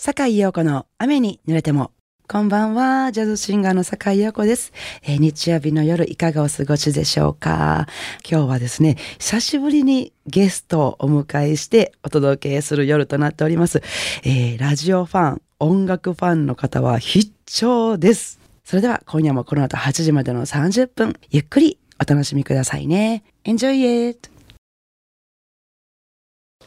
坂井陽子の雨に濡れても。こんばんは、ジャズシンガーの坂井陽子です、えー、日曜日の夜いかがお過ごしでしょうか今日はですね、久しぶりにゲストをお迎えしてお届けする夜となっております。えー、ラジオファン、音楽ファンの方は必聴です。それでは今夜もこの後8時までの30分、ゆっくりお楽しみくださいね。Enjoy it!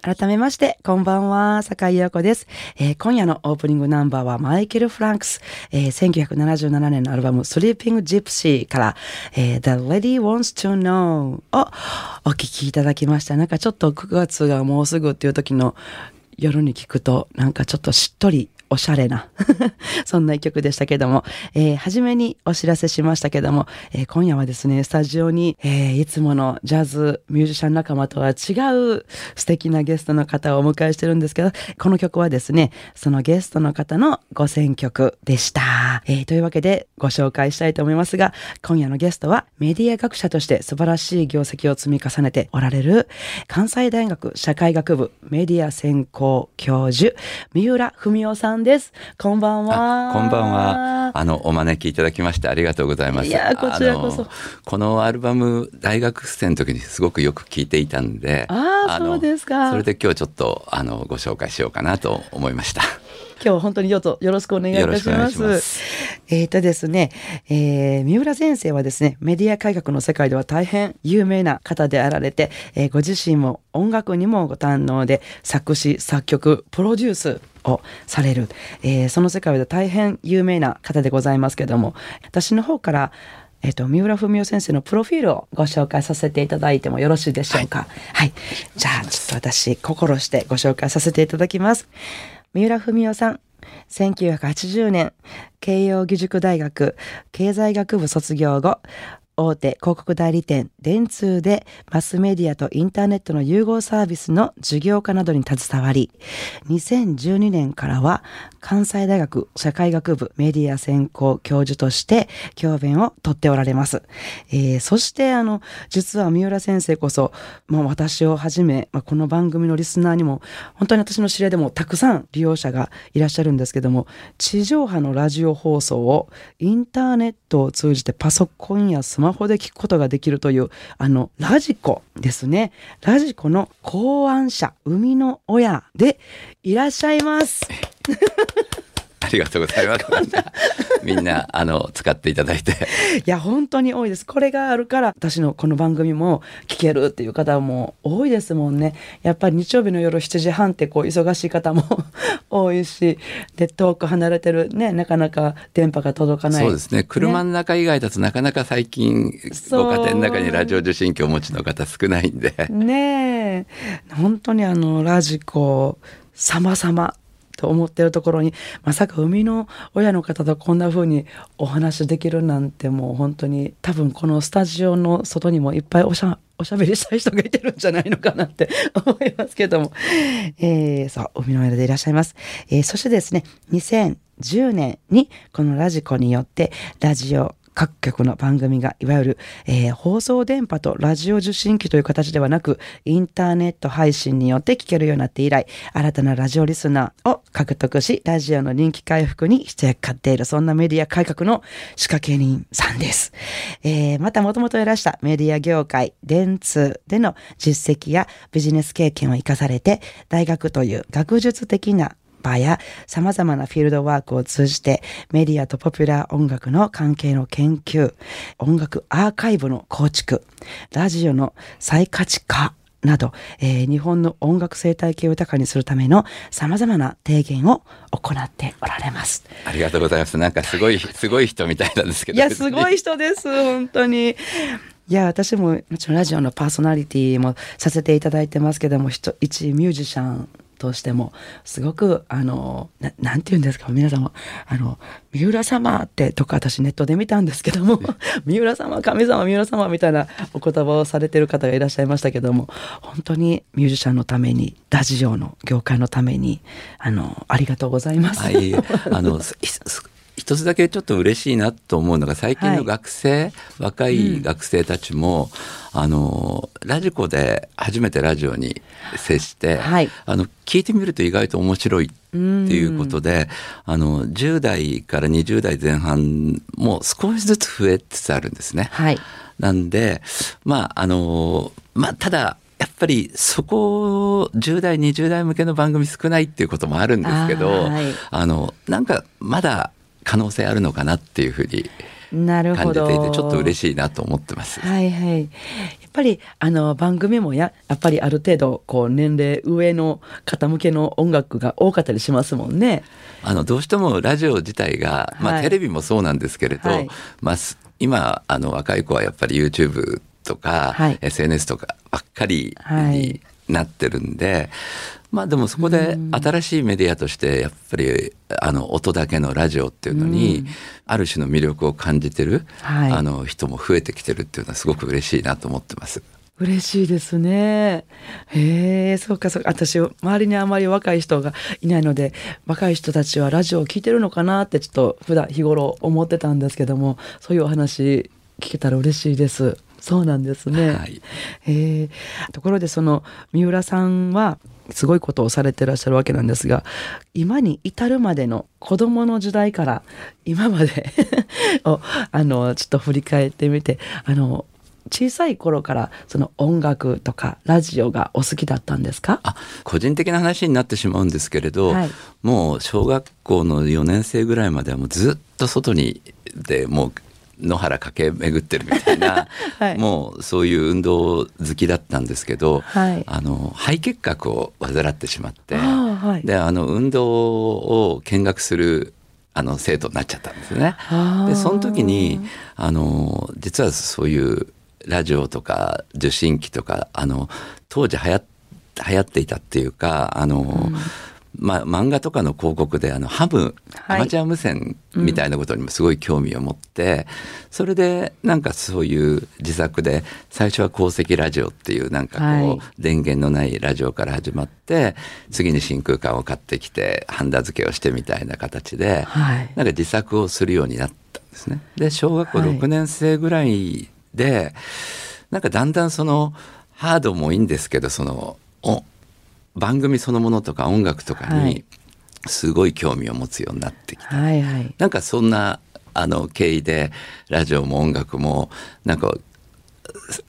改めまして、こんばんは、坂井陽子です、えー、今夜のオープニングナンバーはマイケル・フランクス、えー、1977年のアルバムスリーピング・ジプシーから、えー、The Lady Wants to Know をお聴きいただきました。なんかちょっと9月がもうすぐっていう時の夜に聞くと、なんかちょっとしっとりおしゃれな そんな一曲でしたけども、えー、初めにお知らせしましたけども、えー、今夜はですね、スタジオに、えー、いつものジャズミュージシャン仲間とは違う素敵なゲストの方をお迎えしてるんですけど、この曲はですね、そのゲストの方のご選曲でした。えー、というわけでご紹介したいと思いますが、今夜のゲストはメディア学者として素晴らしい業績を積み重ねておられる関西大学社会学部メディア専攻教授、三浦文夫さんです。こんばんは。こんばんは。あの、お招きいただきましてありがとうございます。いや、こちらこそ。このアルバム、大学生の時にすごくよく聴いていたんで、ああ、そうですか。それで今日ちょっと、あの、ご紹介しようかなと思いました。今日本当にようよろしくお願いいたします。ますえっ、とですね、えー、三浦先生はですね、メディア改革の世界では大変有名な方であられて、えー、ご自身も音楽にもご堪能で、作詞、作曲、プロデュース、をされる、えー、その世界で大変有名な方でございますけども私の方からえっ、ー、と、三浦文夫先生のプロフィールをご紹介させていただいてもよろしいでしょうか。はい。はい、じゃあ、ちょっと私、心してご紹介させていただきます。三浦文夫さん、1980年、慶應義塾大学。経済学部卒業後、大手広告代理店電通でマスメディアとインターネットの融合サービスの事業化などに携わり、2012年からは関西大学社会学部メディア専攻教授として教鞭をとっておられます。えー、そしてあの、実は三浦先生こそ、まあ、私をはじめ、まあ、この番組のリスナーにも、本当に私の知り合いでもたくさん利用者がいらっしゃるんですけども、地上波のラジオ放送をインターネットを通じてパソコンやスマホマホで聞くことができるという、あの、ラジコですね。ラジコの考案者、生みの親でいらっしゃいます。ありがとうございます。みんな、あの、使っていただいて。いや、本当に多いです。これがあるから、私のこの番組も聞けるっていう方も多いですもんね。やっぱり日曜日の夜7時半ってこう、忙しい方も多いし、で、遠く離れてるね、なかなか電波が届かない。そうですね。車の中以外だとなかなか最近、ご家庭の中にラジオ受信機をお持ちの方少ないんで。ねえ。本当にあの、ラジコ、様々と思ってるところにまさか生みの親の方とこんな風にお話できるなんてもう本当に多分このスタジオの外にもいっぱいおしゃおしゃべりしたい人がいてるんじゃないのかなって 思いますけども、えー、そう生みの親でいらっしゃいます、えー、そしてですね2010年にこのラジコによってラジオ各局の番組がいわゆる、えー、放送電波とラジオ受信機という形ではなくインターネット配信によって聞けるようになって以来新たなラジオリスナーを獲得しラジオの人気回復に一役買っているそんなメディア改革の仕掛け人さんです、えー、またもともといらしたメディア業界電通での実績やビジネス経験を生かされて大学という学術的な場や様々なフィールドワークを通じてメディアとポピュラー音楽の関係の研究、音楽アーカイブの構築、ラジオの再価値化、など、えー、日本の音楽生態系を豊かにするための様々な提言を行っておられます。ありがとうございます。なんかすごい、すごい人みたいなんですけど。いや、すごい人です、本当に。いや、私ももちろんラジオのパーソナリティもさせていただいてますけども、一ミュージシャンとしてもすごくあのななんて言うんですか皆様あの三浦様ってとか私ネットで見たんですけども 三浦様神様三浦様みたいなお言葉をされてる方がいらっしゃいましたけども本当にミュージシャンのためにラジオの業界のためにあのありがとうございます。はい、あの 一一つだけちょっと嬉しいなと思うのが最近の学生、はい、若い学生たちも、うん、あのラジコで初めてラジオに接して、はい、あの聞いてみると意外と面白いっていうことで、あの10代から20代前半も少しずつ増えつつあるんですね。はい、なんでまああのまあただやっぱりそこ10代20代向けの番組少ないっていうこともあるんですけどあ、はい、あのなんかまだ可能性あるのかなっていうふうに感じていてちょっと嬉しいなと思ってます。はいはい。やっぱりあの番組もややっぱりある程度こう年齢上の方向けの音楽が多かったりしますもんね。あのどうしてもラジオ自体が、まあ、テレビもそうなんですけれど、はい、まあ今あの若い子はやっぱり YouTube とか、はい、SNS とかばっかりになってるんで、はい、まあでもそこで新しいメディアとしてやっぱりあの音だけのラジオっていうのにある種の魅力を感じてる、はい、あの人も増えてきてるっていうのはすごく嬉しいなと思ってます。嬉しいですね。へえ、そうかそうか。私、周りにあまり若い人がいないので、若い人たちはラジオを聞いてるのかなってちょっと普段日頃思ってたんですけども、そういうお話聞けたら嬉しいです。そうなんですね。はい、えー、ところでその三浦さんはすごいことをされてらっしゃるわけなんですが今に至るまでの子どもの時代から今まで をあのちょっと振り返ってみてあの小さい頃からその音楽とかラジオがお好きだったんですか？あ個人的な話になってしまうんですけれど、はい、もう小学校の4年生ぐらいまではもうずっと外にでもう野原駆け巡ってるみたいな、はい、もうそういう運動好きだったんですけど、はい、あの肺結核を患ってしまって、はい、であの運動を見学するあの生徒になっちゃったんですね。でその時にあの実はそういうラジオとか受信機とかあの当時流行流行っていたっていうかあの、うんまあ、漫画とかの広告であのハム、はい、アマチュア無線みたいなことにもすごい興味を持って、うん、それでなんかそういう自作で最初は鉱石ラジオっていうなんかこう、はい、電源のないラジオから始まって次に真空管を買ってきてハンダ付けをしてみたいな形で、はい、なんか自作をするようになったんですね。で小学校6年生ぐらいで、なんかだんだんそのハードもいいんですけどそのお番組そのものとか音楽とかにすごい興味を持つようになってきて、はいはい、なんかそんなあの経緯でラジオも音楽もなんか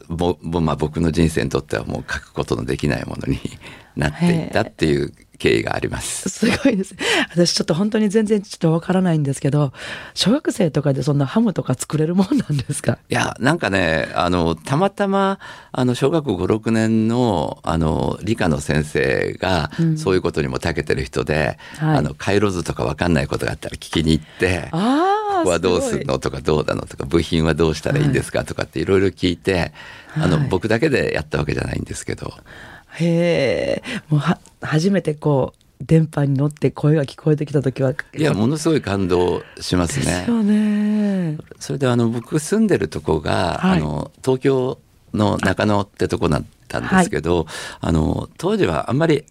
ぼ、まあ、僕の人生にとってはもう書くことのできないものになっていったっていう経緯があります。すごいです。私ちょっと本当に全然ちょっとわからないんですけど、小学生とかでそんなハムとか作れるもんなんですか？いや、なんかね、あの、たまたま、あの、小学校5、6年の、あの、理科の先生が、そういうことにも長けてる人で、うんはい、あの、回路図とかわかんないことがあったら聞きに行って、ここはどうするのとかどうなのとか部品はどうしたらいいんですかとかっていろいろ聞いて、はい、あの僕だけでやったわけじゃないんですけど、へえもうは初めてこう電波に乗って声が聞こえてきた時はいやものすごい感動しますね。ですよね。それであの僕住んでるとこが、はい、あの東京の中野ってとこだったんですけど、はい、あの当時はあんまり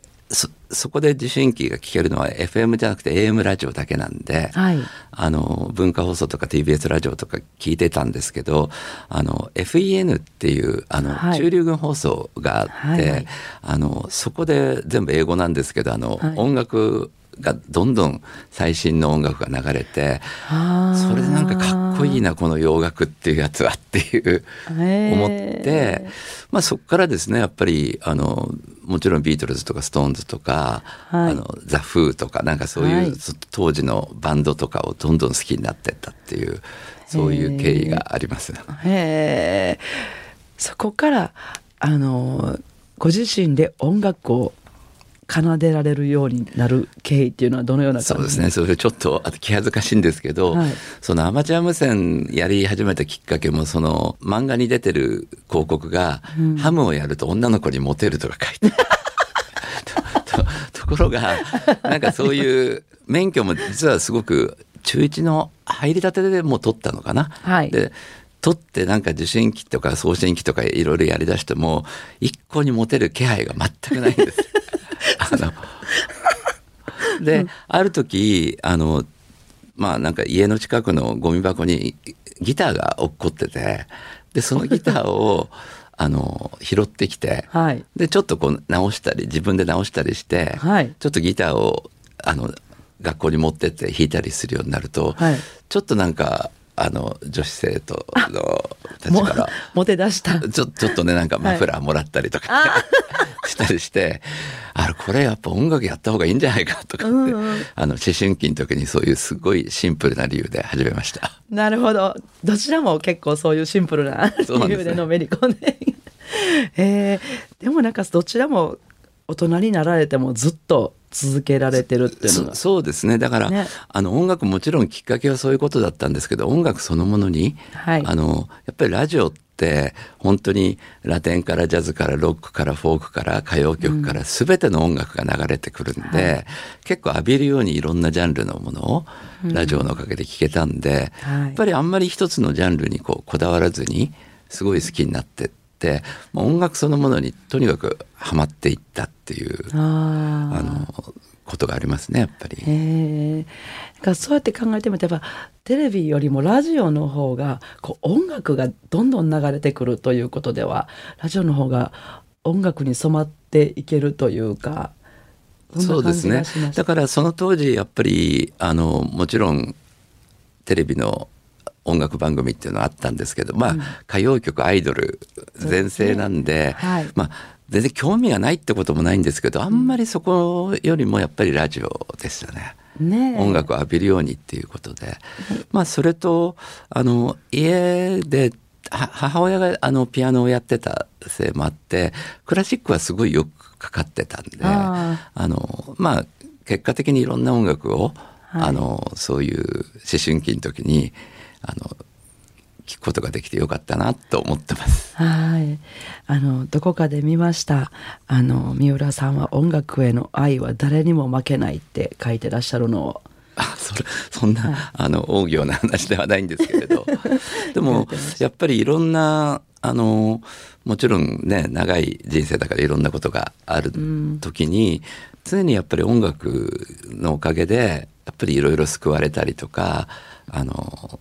そそこで受信機が聞けるのは FM じゃなくて AM ラジオだけなんで、はい、あの文化放送とか TBS ラジオとか聞いてたんですけどあの FEN っていうあの、はい、中流軍放送があって、はい。はい、あのそこで全部英語なんですけどあの、音楽がどんどん最新の音楽が流れてそれでなんかかっこいいなこの洋楽っていうやつはっていう思ってまあそこからですねやっぱりあのもちろんビートルズとかストーンズとか、はい、あのザ・フーとかなんかそういう、はい、当時のバンドとかをどんどん好きになってったっていうそういう経緯があります。へそこからあのご自身で音楽を奏でられるようになる経緯っていうのはどのようなそうですね。それちょっと気恥ずかしいんですけど、はい、そのアマチュア無線やり始めたきっかけもその漫画に出てる広告が、うん、ハムをやると女の子にモテるとか書いてとところがなんかそういう免許も実はすごく中1の入りたてでもう取ったのかな？はい、で取ってなんか受信機とか送信機とかいろいろやりだしても一向にモテる気配が全くないんです。あので、うん、ある時あのまあなんか家の近くのゴミ箱にギターが落っこっててでそのギターを あの拾ってきて、はい、でちょっとこう直したり自分で直したりして、はい、ちょっとギターをあの学校に持ってって弾いたりするようになると、はい、ちょっとなんかあの女子生徒のたちから。モテ出した。ちょちょっとねなんかマフラーもらったりとか、はい、したりしてあこれやっぱ音楽やった方がいいんじゃないかとかって、うんうん、あの思春期の時にそういうすごいシンプルな理由で始めました。なるほど。どちらも結構そういうシンプルな理由でのめり込んで。で、ねえー、でもなんかどちらも大人になられてもずっと続けられてるっていうのが。そうですね。だから、ね、あの音楽もちろんきっかけはそういうことだったんですけど音楽そのものに、はい、あのやっぱりラジオって本当にラテンからジャズからロックからフォークから歌謡曲から全ての音楽が流れてくるんで、うんはい、結構浴びるようにいろんなジャンルのものをラジオのおかげで聴けたんで、うん、やっぱりあんまり一つのジャンルにこうこだわらずにすごい好きになってって。音楽そのものにとにかくハマっていったっていうあのことがありますねやっぱり。えー、そうやって考えてみてやっぱテレビよりもラジオの方がこう音楽がどんどん流れてくるということではラジオの方が音楽に染まっていけるというかそうですね。だからその当時やっぱりあのもちろんテレビの音楽番組っていうのはあったんですけどまあ、うん、歌謡曲アイドル全盛なんで、ね。はい、まあ全然興味がないってこともないんですけどあんまりそこよりもやっぱりラジオですよね。ね、音楽を浴びるようにっていうことで、まあそれとあの家で母親があのピアノをやってたせいもあってクラシックはすごいよくかかってたんであのまあ結果的にいろんな音楽を、はい、あのそういう思春期の時にあの聞くことができてよかったなと思ってます。はい。あのどこかで見ました。あの三浦さんは音楽への愛は誰にも負けないって書いてらっしゃるのを。あそれそんな、はい、あの大行な話ではないんですけれどでもやっぱりいろんなあのもちろんね長い人生だからいろんなことがある時に、うん、常にやっぱり音楽のおかげでやっぱりいろいろ救われたりとかあの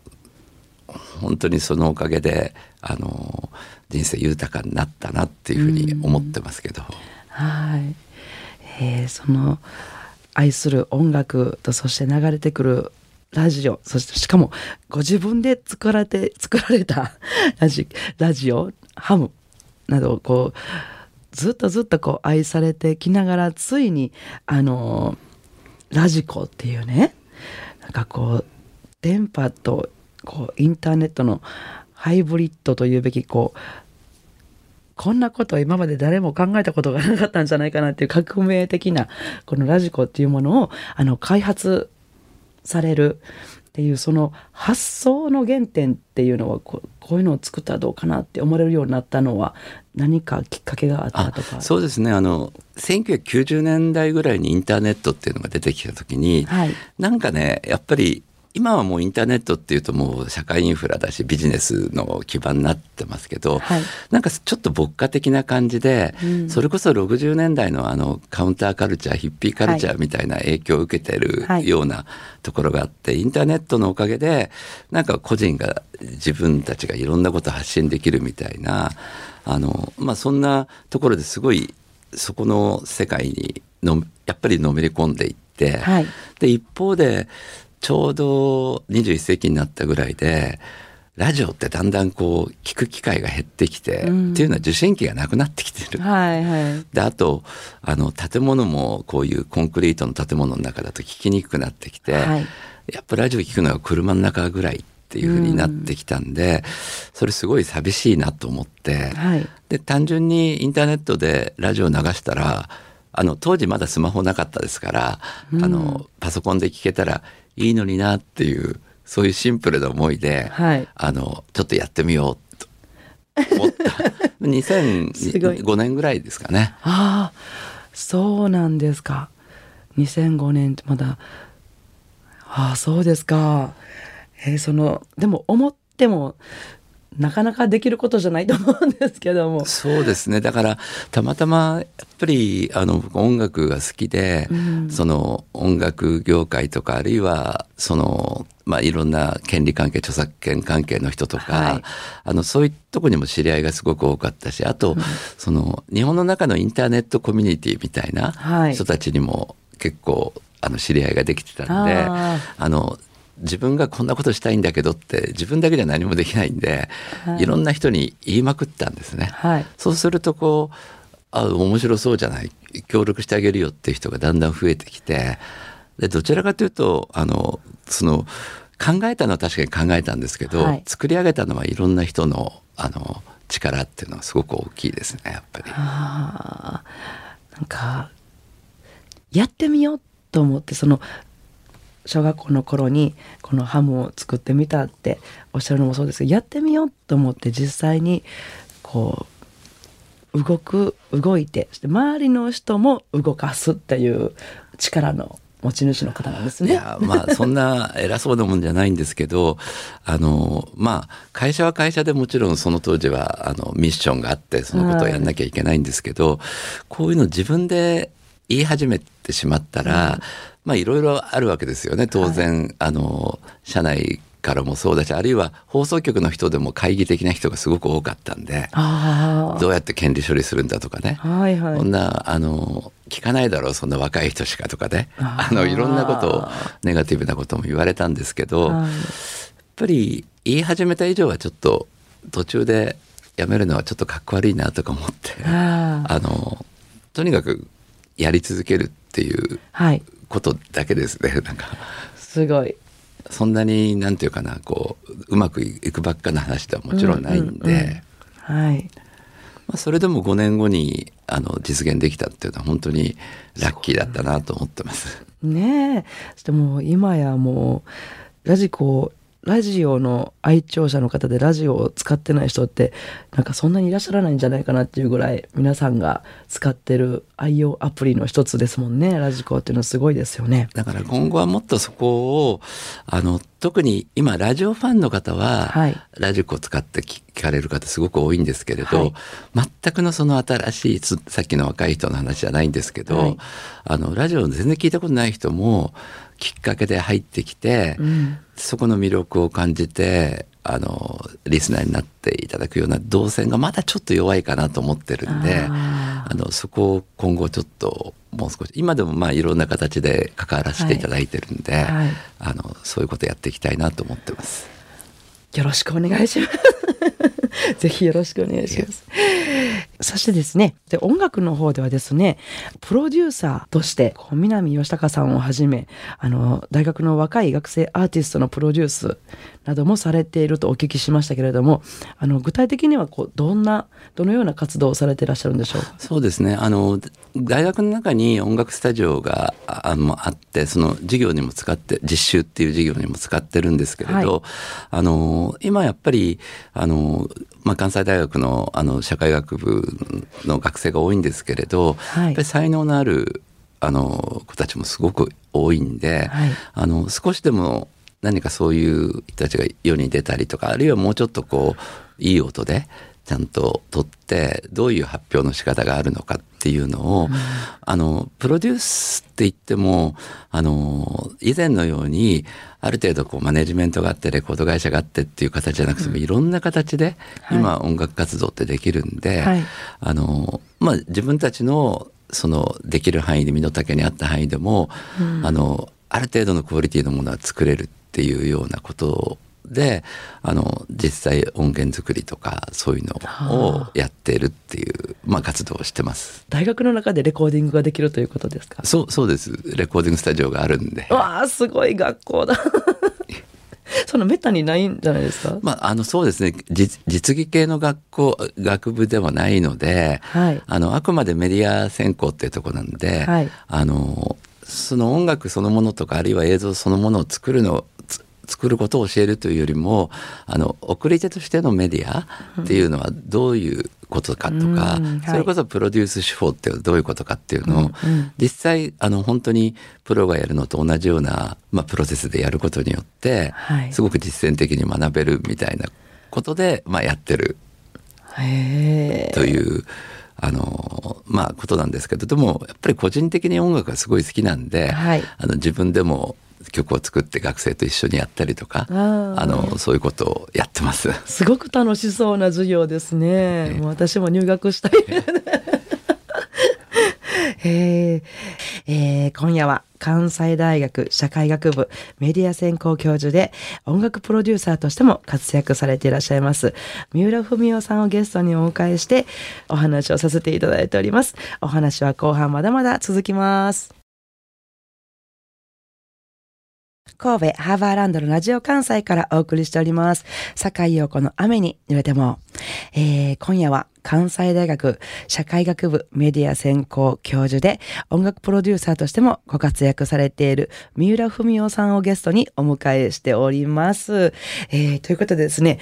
本当にそのおかげであの人生豊かになったなっていうふうに思ってますけど。はい、えー、その愛する音楽とそして流れてくるラジオそしてしかもご自分で作られて作られたラジラジオハムなどをこうずっとずっとこう愛されてきながらついにあのラジコっていうねなんかこう電波とこうインターネットのハイブリッドというべきこうこんなことは今まで誰も考えたことがなかったんじゃないかなっていう革命的なこのラジコっていうものをあの開発されるっていうその発想の原点っていうのはこういうのを作ったらどうかなって思われるようになったのは何かきっかけがあったとか。そうですね。あの1990年代ぐらいにインターネットっていうのが出てきた時に、はい、なんかねやっぱり今はもうインターネットっていうともう社会インフラだしビジネスの基盤になってますけど、はい、なんかちょっと牧歌的な感じで、うん、それこそ60年代のあのカウンターカルチャーヒッピーカルチャーみたいな影響を受けてるようなところがあって、はい、インターネットのおかげでなんか個人が自分たちがいろんなことを発信できるみたいなあの、まあ、そんなところですごいそこの世界にのやっぱりのめり込んでいって、はい、で一方でちょうど21世紀になったぐらいでラジオってだんだんこう聞く機会が減ってきて、うん、っていうのは受信機がなくなってきてる。はいはい、であとあの建物もこういうコンクリートの建物の中だと聞きにくくなってきて、はい、やっぱラジオ聞くのは車の中ぐらいっていうふうになってきたんで、うん、それすごい寂しいなと思って、はい、で単純にインターネットでラジオ流したらあの当時まだスマホなかったですから、うん、あのパソコンで聞けたらいいのになっていうそういうシンプルな思いで、はい、あのちょっとやってみようと思った 2005年ぐらいですかね。ああそうなんですか。2005年ってまだああそうですか。えー、そのでも思ってもなかなかできることじゃないと思うんですけども。そうですね。だから、たまたま、やっぱり、あの、音楽が好きで、うん、その音楽業界とか、あるいは、その、まあ、いろんな権利関係、著作権関係の人とか、はい、あの、そういうとこにも知り合いがすごく多かったし、あと、うん、その、日本の中のインターネットコミュニティみたいな人たちにも結構、あの、知り合いができてたんで、あの、自分がこんなことしたいんだけどって自分だけじゃ何もできないんで、はい、いろんな人に言いまくったんですね。はい、そうするとこうあ面白そうじゃない。協力してあげるよっていう人がだんだん増えてきてでどちらかというとあのその考えたのは確かに考えたんですけど、はい、作り上げたのはいろんな人のあの力っていうのはすごく大きいですねやっぱり。なんかやってみようと思ってその小学校の頃にこのハムを作ってみたっておっしゃるのもそうですけどやってみようと思って実際にこう動く動いてそして周りの人も動かすっていう力の持ち主の方なんですね。いや、まあ、そんな偉そうなもんじゃないんですけど、あの、まあ、会社は会社でもちろんその当時は、あの、ミッションがあって、そのことをやんなきゃいけないんですけど、はい、こういうの自分で言い始めてしまったら、うん、まあいろいろあるわけですよね。当然、はい、あの社内からもそうだしあるいは放送局の人でも懐疑的な人がすごく多かったんでどうやって権利処理するんだとかね、はいはい、こんなあの聞かないだろうそんな若い人しかとかね。あのいろんなことをネガティブなことも言われたんですけど、やっぱり言い始めた以上はちょっと途中でやめるのはちょっとかっこ悪いなとか思ってあのとにかくやり続けるっていうことだけですね、はい、なんか。すごい。そんなになんていうかなこううまくいくばっかな話ではもちろんないんで、はい。まあ、それでも5年後にあの実現できたっていうのは本当にラッキーだったなと思ってます。ねえ。そしてもう今やもうラジコラジオの愛聴者の方でラジオを使ってない人ってなんかそんなにいらっしゃらないんじゃないかなっていうぐらい皆さんが使ってる愛用アプリの一つですもんね。ラジコっていうのはすごいですよね。だから今後はもっとそこをあの特に今ラジオファンの方は、はい、ラジコを使って聞かれる方すごく多いんですけれど、はい、全くのその新しいさっきの若い人の話じゃないんですけど、はい、あのラジオ全然聞いたことない人もきっかけで入ってきて、うん、そこの魅力を感じてあのリスナーになっていただくような動線がまだちょっと弱いかなと思ってるんであのそこを今後ちょっともう少し今でもまあいろんな形で関わらせていただいてるんで、はいはい、あのそういうことやっていきたいなと思ってます。よろしくお願いします。ぜひよろしくお願いします。そしてですね、で音楽の方ではですね、プロデューサーとして、南吉高さんをはじめ、あの、大学の若い学生アーティストのプロデュースなどもされているとお聞きしましたけれども、あの、具体的にはこう、どんな、どのような活動をされていらっしゃるんでしょう？そうですね。あの、大学の中に音楽スタジオがああって、その授業にも使って、実習っていう授業にも使ってるんですけれど、はい、あの、今やっぱり、あの、まあ、関西大学のあの社会学部の学生が多いんですけれど、はい、やっぱり才能のあるあの子たちもすごく多いんで、はい、あの少しでも何かそういう人たちが世に出たりとかあるいはもうちょっとこういい音でちゃんと撮ってどういう発表の仕方があるのかっていうのを、うん、あのプロデュースって言ってもあの以前のようにある程度こうマネジメントがあってレコード会社があってっていう形じゃなくても、いろんな形で今音楽活動ってできるんで、はい、あのまあ自分たちのそのできる範囲で身の丈に合った範囲でも、うん、あのある程度のクオリティのものは作れるっていうようなことであの実際音源作りとかそういうのをやってるっていう、まあ、活動をしてます。大学の中でレコーディングができるということですか？そうそうです。レコーディングスタジオがあるんで。わあすごい学校だ。そのめったにないんじゃないですか？まあ、あの、そうですね。実技系の学校、学部ではないので、はい、あの、あくまでメディア専攻っていうとこなんで、はい、あの、その音楽そのものとか、あるいは映像そのものを作るの、作ることを教えるというよりもあの送り手としてのメディアっていうのはどういうことかとか、うん、それこそプロデュース手法ってどういうことかっていうのを、うん、実際あの本当にプロがやるのと同じような、まあ、プロセスでやることによって、はい、すごく実践的に学べるみたいなことで、まあ、やってるというあのまあことなんですけどでもやっぱり個人的に音楽がすごい好きなんで、はい、あの自分でも曲を作って学生と一緒にやったりとかあのそういうことをやってます。すごく楽しそうな授業ですね、もう私も入学したい。えー、えー、今夜は関西大学社会学部メディア専攻教授で音楽プロデューサーとしても活躍されていらっしゃいます三浦文夫さんをゲストにお迎えしてお話をさせていただいております。お話は後半まだまだ続きます神戸ハーバーランドのラジオ関西からお送りしております。坂井陽子の雨に濡れても。えー、今夜は関西大学社会学部メディア専攻教授で音楽プロデューサーとしてもご活躍されている三浦文夫さんをゲストにお迎えしております。えー、ということでですね、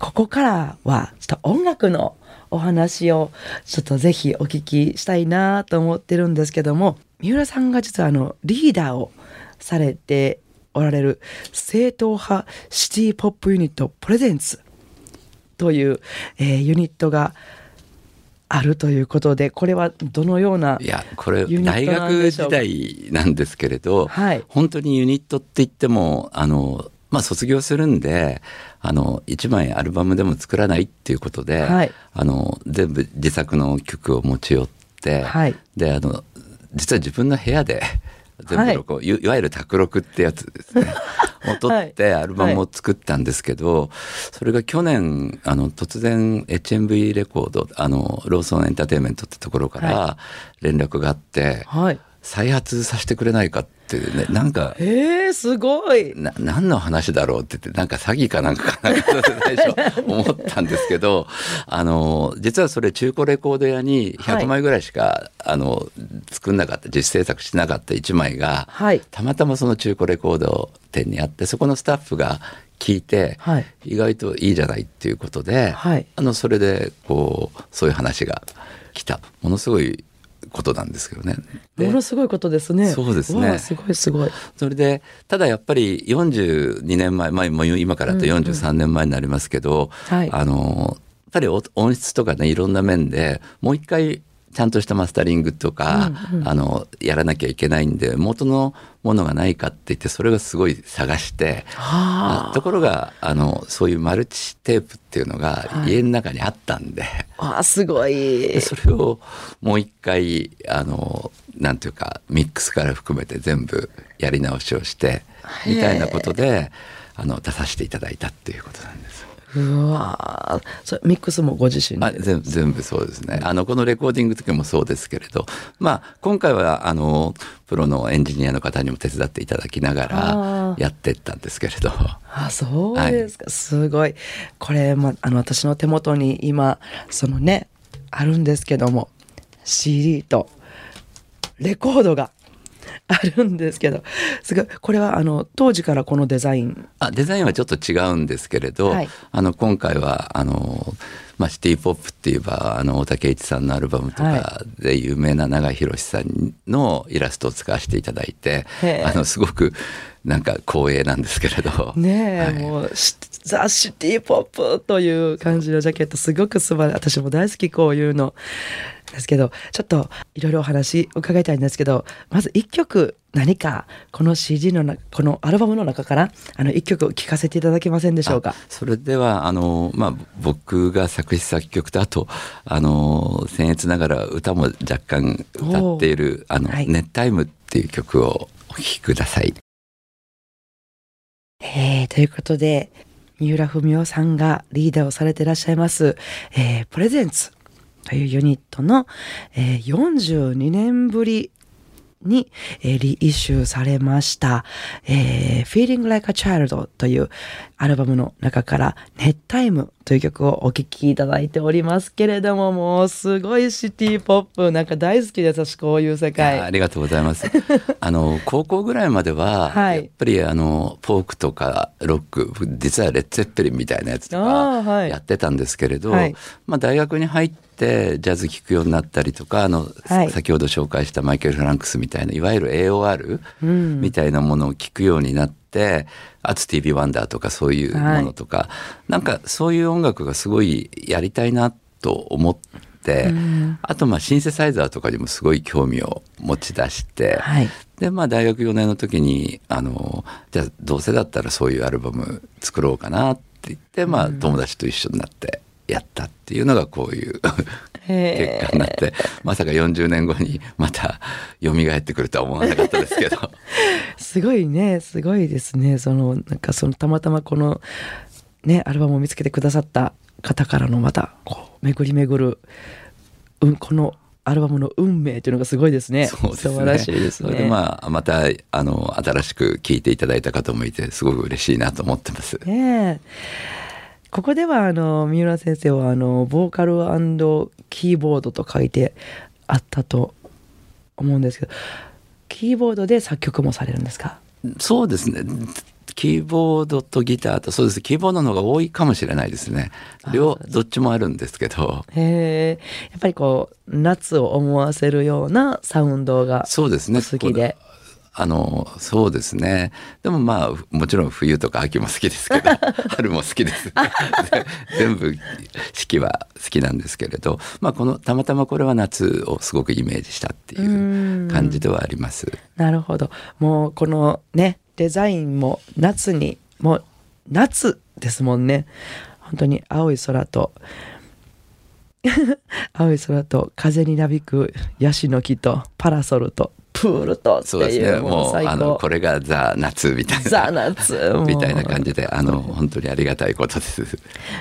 ここからはちょっと音楽のお話をちょっとぜひお聞きしたいなと思ってるんですけども、三浦さんが実はあのリーダーをされておられる正統派シティポップユニットプレゼンツという、えー、ユニットがあるということでこれはどのようないやこれ大学時代なんですけれど、はい、本当にユニットって言ってもあのまあ卒業するんであの1枚アルバムでも作らないっていうことで、はい、あの全部自作の曲を持ち寄って、はい、であの実は自分の部屋で全部録音、はい、いわゆる卓録ってやつですね。を撮ってアルバムを作ったんですけど、はい、それが去年あの突然 HMV レコードあのローソンエンターテインメントってところから連絡があって、はい、再発させてくれないかってねなんかえー、すごい。な何の話だろうって言ってなんか詐欺かなんかかなと最初 思ったんですけどあの実はそれ中古レコード屋に100枚ぐらいしか、はい、あの作んなかった自主制作しなかった1枚が、はい、たまたまその中古レコード店にあってそこのスタッフが聞いて、はい、意外といいじゃないっていうことで、はい、あのそれでこうそういう話が来た。ものすごいことなんですけどね。ものすごいことですね。そうですね。すごいすごい。それでただやっぱり42年前、まあ、今からと43年前になりますけど、うんうんはい、あのやっぱり音質とかねいろんな面でもう一回ちゃんとしたマスタリングとか、うんうん、あのやらなきゃいけないんで元のものがないかって言ってそれがすごい探してところがあのそういうマルチテープっていうのが家の中にあったんで、はい、あすごい。それをもう一回あのなんていうかミックスから含めて全部やり直しをしてみたいなことであの出させていただいたっていうことなんです。うわそれミックスもご自身で？全部全部そうですね。あのこのレコーディング時もそうですけれどまあ今回はあのプロのエンジニアの方にも手伝っていただきながらやってったんですけれど。あそうですか、はい、すごい。これ、まあの私の手元に今そのねあるんですけども CD とレコードがあるんですけどすごいこれはあの当時からこのデザイン。あデザインはちょっと違うんですけれど、はい、あの今回はあの、まあ、シティ・ポップって言えばあの大竹一さんのアルバムとかで有名な永井宏さんのイラストを使わせていただいて、あのすごくなんか光栄なんですけれど。ねえ、はい、もうザ・シティ・ポップという感じのジャケットすごく素晴らしい私も大好きこういうのですけどちょっといろいろお話伺いたいんですけどまず一曲何かこの CD のこのアルバムの中からあの一曲聴かせていただけませんでしょうか？それではあの、まあ、僕が作詞作曲とあとあの僭越ながら歌も若干歌っている「あのはい、ネッタイム」っていう曲をお聴きください。えー、ということで三浦文夫さんがリーダーをされていらっしゃいます、えー、プレゼンツというユニットの、えー、42年ぶりに、えー、リイシューされました、えー、Feeling Like a Child というアルバムの中からネッタイムという曲をお聴きいただいておりますけれども、もうすごいシティポップ、なんか大好きです、私こういう世界。ありがとうございます。あの、高校ぐらいまでは、はい、やっぱりあの、フォークとかロック、実はレッツェッペリンみたいなやつとかやってたんですけれど、はい、まあ大学に入ってジャズ聴くようになったりとか、あの、はい、先ほど紹介したマイケル・フランクスみたいな、いわゆる AOR みたいなものを聴くようになって、、アツ TV ワンダーとかそういうものとか、はい、なんかそういう音楽がすごいやりたいなと思って、うん、あとまあシンセサイザーとかにもすごい興味を持ち出して、はい、でまあ大学4年の時にあのじゃあどうせだったらそういうアルバム作ろうかなって言って、まあ、友達と一緒になってやったっていうのがこういう結果になってまさか40年後にまた蘇ってくるとは思わなかったですけど すごいねすごいですねそのなんかそのたまたまこのねアルバムを見つけてくださった方からのまたこう巡り巡る、うん、このアルバムの運命というのがすごいですね。そうですね。素晴らしいですね。それでまあ、また、あの、新しく聴いていただいた方もいて、すごく嬉しいなと思ってます。ねここでは、あの、三浦先生は、あの、ボーカルキーボードと書いてあったと思うんですけど、キーボードで作曲もされるんですか？そうですね。キーボードとギターとそうです。キーボードの方が多いかもしれないですね。両どっちもあるんですけど。へえやっぱりこう夏を思わせるようなサウンドがそうですね。好きであのそうですね。でもまあもちろん冬とか秋も好きですけど 春も好きです。全部四季は好きなんですけれど、まあ、このたまたまこれは夏をすごくイメージしたっていう感じではあります。なるほど。もうこのねデザインも夏にもう夏ですもんね。本当に青い空と 青い空と風になびくヤシの木とパラソルとプールとっていう、ね、もうあのこれがザ・夏みたいなザ・夏みたいな感じであの本当にありがたいことです。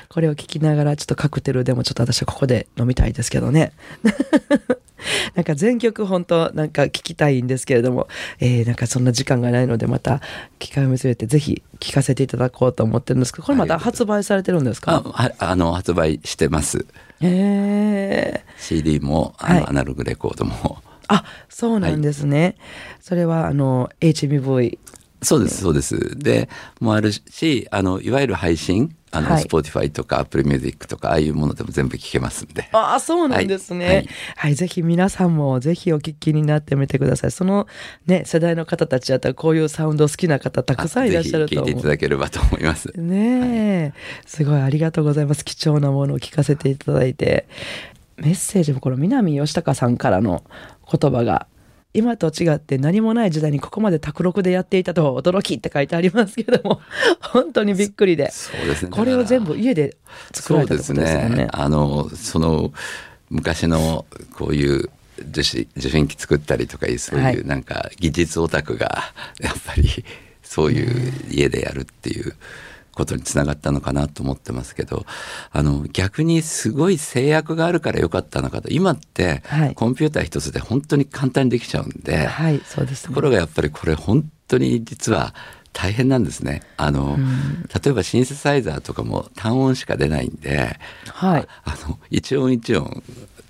これを聞きながらちょっとカクテルでもちょっと私はここで飲みたいですけどね。なんか全曲本当なんか聞きたいんですけれども、えー、なんかそんな時間がないのでまた機会を見据えてぜひ聞かせていただこうと思ってるんですけどこれまた発売されてるんですか？ああの発売してます。へえ CD もあの、はい、アナログレコードもあそうなんですね、はい、それはあの HMV そうですそうですでもあるしあのいわゆる配信あの、はい、Spotify とか Apple Music とか、ああいうものでも全部聞けますんで。ああ、そうなんですね。はい、はい、ぜひ皆さんもぜひお聞きになってみてください。そのね、世代の方たちだったらこういうサウンド好きな方たくさんいらっしゃると思う。聞いていただければと思います。ねえ、はい、すごいありがとうございます。貴重なものを聞かせていただいて。メッセージもこの南吉高さんからの言葉が今と違って何もない時代にここまで卓録でやっていたとは驚きって書いてありますけども 本当にびっくりでそうです、ね、これを全部家で作られたってことですね。ねあのその昔のこういう受信受信機作ったりとかそういうなんか技術オタクがやっぱりそういう家でやるっていう。ことにつながったのかなと思ってますけどあの逆にすごい制約があるからよかったのかと。今って、コンピューター一つで本当に簡単にできちゃうんで、はい、そうです、ね、ところがやっぱりこれ本当に実は大変なんですね。あの、うん、例えばシンセサイザーとかも単音しか出ないんで、はい、あの一音一音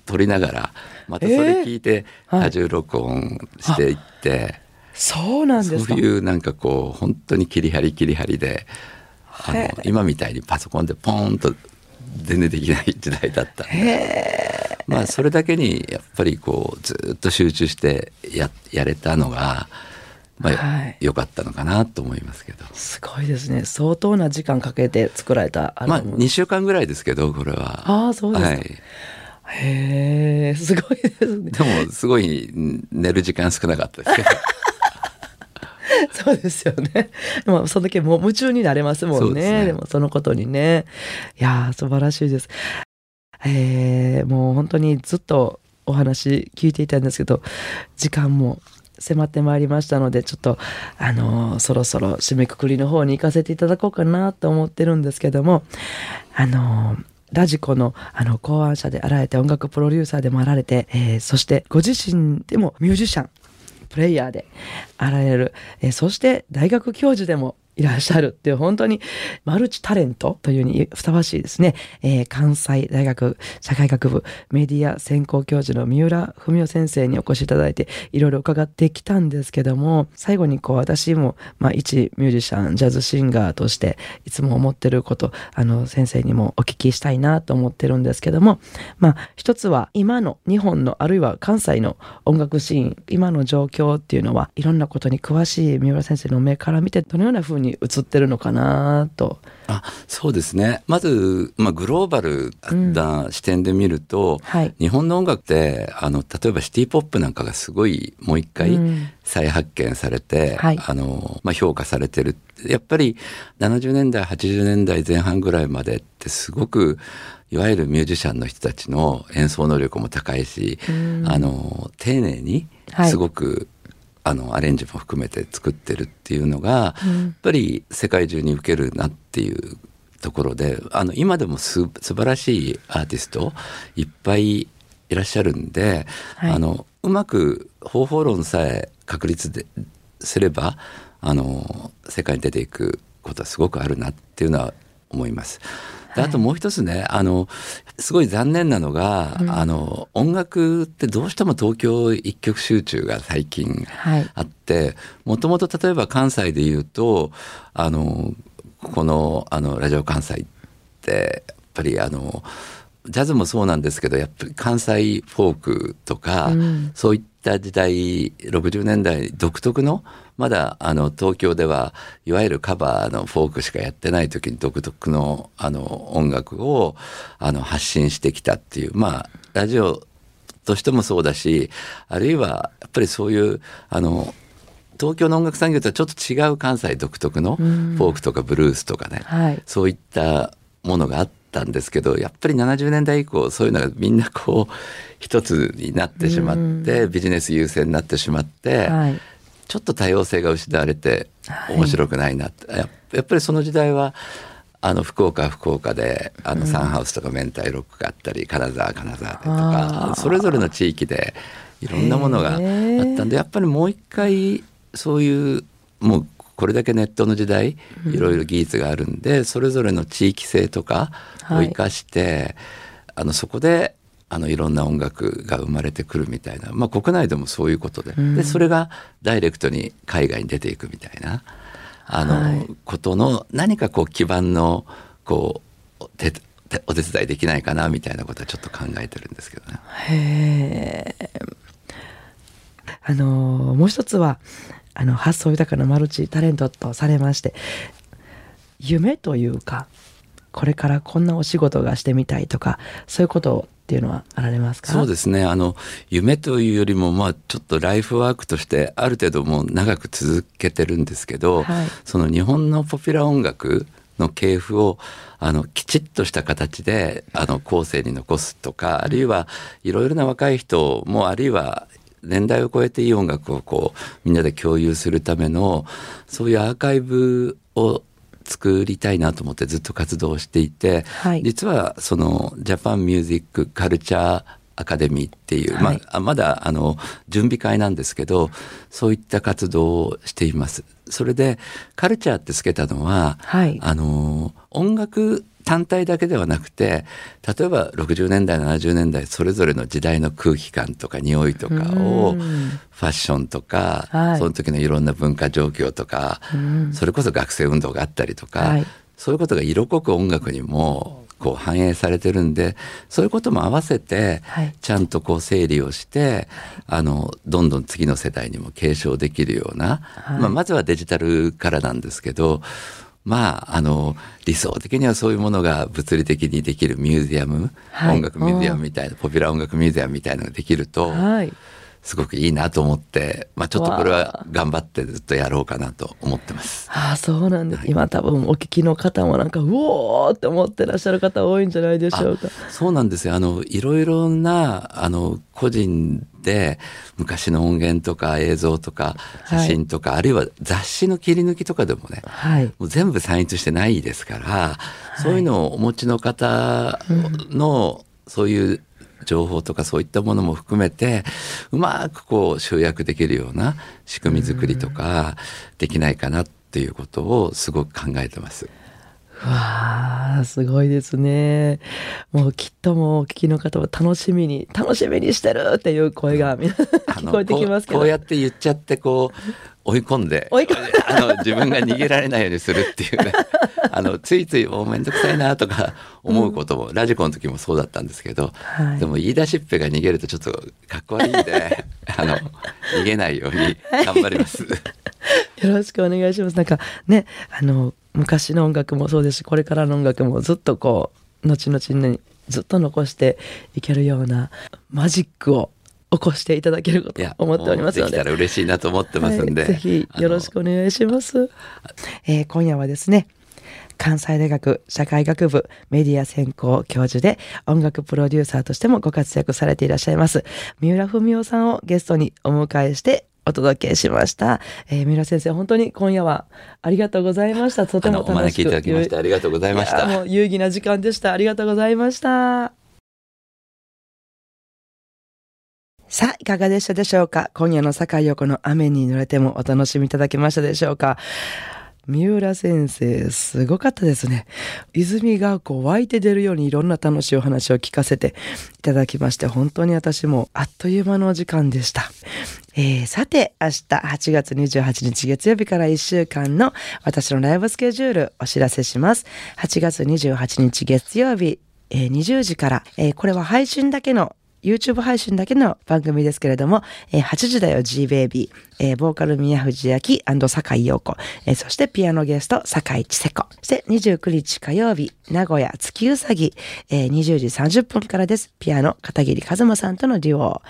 取りながらまたそれ聞いて多重録音していって、えーはい、そうなんですそういうなんかこう本当に切り張り切り張りであの今みたいにパソコンでポーンと全然できない時代だったんでまあそれだけにやっぱりこうずっと集中してややれたのが。まあ、はい、よかったのかなと思いますけど。すごいですね。相当な時間かけて作られたまあ2週間ぐらいですけどこれは。ああそうですか、はい、へえすごいですね。でもすごい寝る時間少なかったですけど そうですよね。まあ、そんだけもう夢中になれますもんね。でねでもそのことにね。いや素晴らしいです。えー、もう本当にずっとお話聞いていたんですけど、時間も迫ってまいりましたので、ちょっと、あのー、そろそろ締めくくりの方に行かせていただこうかなと思ってるんですけども、あのーラジコのあの考案者であられて音楽プロデューサーでもあられて、えー、そしてご自身でもミュージシャンプレイヤーであられる、えー、そして大学教授でもいらっしゃるっていう本当にマルチタレントというにふさわしいですね、えー、関西大学社会学部メディア専攻教授の三浦文夫先生にお越しいただいていろいろ伺ってきたんですけども最後にこう私も、まあ、一ミュージシャンジャズシンガーとしていつも思ってることあの先生にもお聞きしたいなと思ってるんですけどもまあ一つは今の日本のあるいは関西の音楽シーン今の状況っていうのはいろんなことに詳しい三浦先生の目から見てどのようなふうにに映ってるのかなと。あそうですね。まず、まあ、グローバルな視点で見ると、うんはい、日本の音楽ってあの例えばシティ・ポップなんかがすごいもう一回再発見されて、うんはい、あのまあ、評価されてる。やっぱり70年代80年代前半ぐらいまでってすごくいわゆるミュージシャンの人たちの演奏能力も高いし、うん、あの丁寧にすごくあのアレンジも含めて作ってるっていうのが、うん、やっぱり世界中に受けるなっていうところであの今でもす素晴らしいアーティストいっぱいいらっしゃるんで、はい、あのうまく方法論さえ確立ですればあの世界に出ていくことはすごくあるなっていうのは思います。であともう一つねあのすごい残念なのが、うん、あの音楽ってどうしても東京一極集中が最近あってもともと例えば関西で言うとあのこのあのラジオ関西ってやっぱりあのジャズもそうなんですけどやっぱり関西フォークとか、うん、そういった時代60年代独特のまだあの東京ではいわゆるカバーのフォークしかやってない時に独特のあの音楽をあの発信してきたっていうまあラジオとしてもそうだしあるいはやっぱりそういうあの東京の音楽産業とはちょっと違う関西独特のフォークとかブルースとかね、はい、そういったものがあったんですけどやっぱり70年代以降そういうのがみんなこう一つになってしまってビジネス優先になってしまって、はい、ちょっと多様性が失われて面白くないなって、はい、やっぱりその時代はあの福岡福岡であのサンハウスとか明太ロックがあったり、金沢金沢でとかそれぞれの地域でいろんなものがあったんでやっぱりもう一回そういうもうこれだけネットの時代いろいろ技術があるんで、それぞれの地域性とかを生かして、はい、あのそこであのいろんな音楽が生まれてくるみたいな、まあ、国内でもそういうことで,、でそれがダイレクトに海外に出ていくみたいなあの、はい、ことの何かこう基盤のこう手お手伝いできないかなみたいなことはちょっと考えてるんですけどね。へあのもう一つはあの発想豊かなマルチタレントとされまして夢というかこれからこんなお仕事がしてみたいとかそういうことっていうのはあられますか？そうですね。あの夢というよりもまあちょっとライフワークとしてある程度もう長く続けてるんですけど、はい、その日本のポピュラー音楽の系譜をあのきちっとした形であの後世に残すとかあるいはいろいろな若い人もあるいは年代を超えていい音楽をこうみんなで共有するためのそういうアーカイブを作りたいなと思ってずっと活動していて、はい、実はそのジャパンミュージックカルチャーアカデミーっていう、はい、まあ、まだあの準備会なんですけどそういった活動をしています。それでカルチャーってつけたのは、はい、あの音楽単体だけではなくて例えば60年代70年代それぞれの時代の空気感とか匂いとかをファッションとか、はい、その時のいろんな文化状況とかそれこそ学生運動があったりとか、はい、そういうことが色濃く音楽にもこう反映されてるんでそういうことも合わせてちゃんとこう整理をして、あのどんどん次の世代にも継承できるような、まあ、まずはデジタルからなんですけどまあ、あの、理想的にはそういうものが物理的にできるミュージアム、はい、音楽ミュージアムみたいな、ポピュラー音楽ミュージアムみたいなのができると、はい、すごくいいなと思って、まあ、ちょっとこれは頑張ってずっとやろうかなと思ってます。ああそうなんです、はい、今多分お聞きの方もなんかうおーって思ってらっしゃる方多いんじゃないでしょうか。そうなんですよ。あのいろいろなあの個人で昔の音源とか映像とか写真とか、はい、あるいは雑誌の切り抜きとかでもね、はい、もう全部算出してないですから、そういうのをお持ちの方の、そういう情報とかそういったものも含めてうまくこう集約できるような仕組み作りとかできないかなっていうことをすごく考えてます。わあ、すごいですね。もうきっともうお聞きの方は楽しみに、楽しみにしてるっていう声が聞こえてきますけどこ。こうやって言っちゃって、こう、追い込んで追い込んであの自分が逃げられないようにするっていうね あのついついもう面倒くさいなとか思うことも、うん、ラジコの時もそうだったんですけど、はい、でも言い出しっぺが逃げるとちょっとかっこ悪いんで あの逃げないように頑張ります。よろしくお願いします。なんかねあの昔の音楽もそうですしこれからの音楽もずっとこう後々にずっと残していけるようなマジックを起こしていただけること思っておりますので。できたら嬉しいなと思ってますんで。はい、ぜひよろしくお願いします。えー、今夜はですね、関西大学社会学部メディア専攻教授で音楽プロデューサーとしてもご活躍されていらっしゃいます三浦文夫さんをゲストにお迎えしてお届けしました。えー、三浦先生、本当に今夜はありがとうございました。とても楽しくお招きいただきましてありがとうございました。もう有意義な時間でした。ありがとうございました。さあ、いかがでしたでしょうか？今夜の坂井横の雨に濡れてもお楽しみいただけましたでしょうか？三浦先生、すごかったですね。泉がこう湧いて出るようにいろんな楽しいお話を聞かせていただきまして、本当に私もあっという間のお時間でした。えー、さて、明日8月28日月曜日から1週間の私のライブスケジュールお知らせします。8月28日月曜日、えー、20時から、えー、これは配信だけの YouTube 配信だけの番組ですけれども、えー、8時だよ G ベイビー、えー、ボーカル宮藤明酒井陽子、えー、そしてピアノゲスト酒井千世子。そして29日火曜日、名古屋月うさぎ、えー、20時30分からです。ピアノ片桐和馬さんとのデュオ。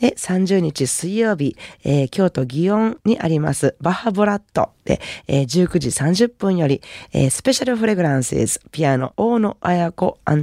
で、30日水曜日、えー、京都祇園にありますバッハボラットで、えー、19時30分より、えー、スペシャルフレグランスズピアノ大野彩子ベ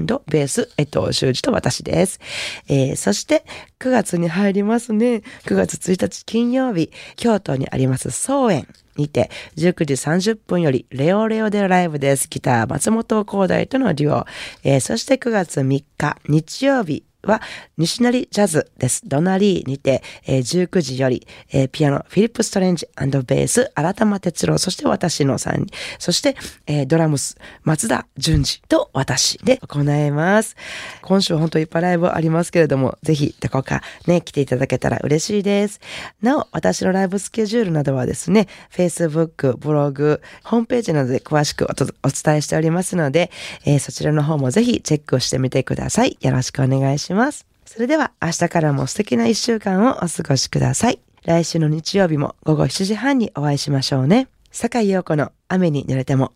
ース、江藤修二と私です。えー、そして9月に入りますね。9月1日金曜日、京都にあります総園にて、19時30分よりレオレオでライブです。ギター松本光大とのデュオ。えー、そして9月3日日曜日、は、西成ジャズです。ドナリーにて、えー、19時より、えー、ピアノ、フィリップ・ストレンジベース、新玉哲郎、そして私の3人、そして、えー、ドラムス、松田淳二と私で行います。今週本当いっぱいライブありますけれども、ぜひどこかね、来ていただけたら嬉しいです。なお、私のライブスケジュールなどはですね、Facebook、ブログ、ホームページなどで詳しくお伝えしておりますので、えー、そちらの方もぜひチェックをしてみてください。よろしくお願いします。ます。それでは明日からも素敵な一週間をお過ごしください。来週の日曜日も午後7時半にお会いしましょうね。坂井陽子の雨に濡れても。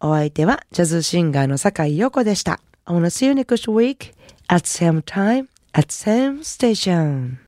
お相手はジャズシンガーの坂井陽子でした。I wanna see you next week at same time at same station.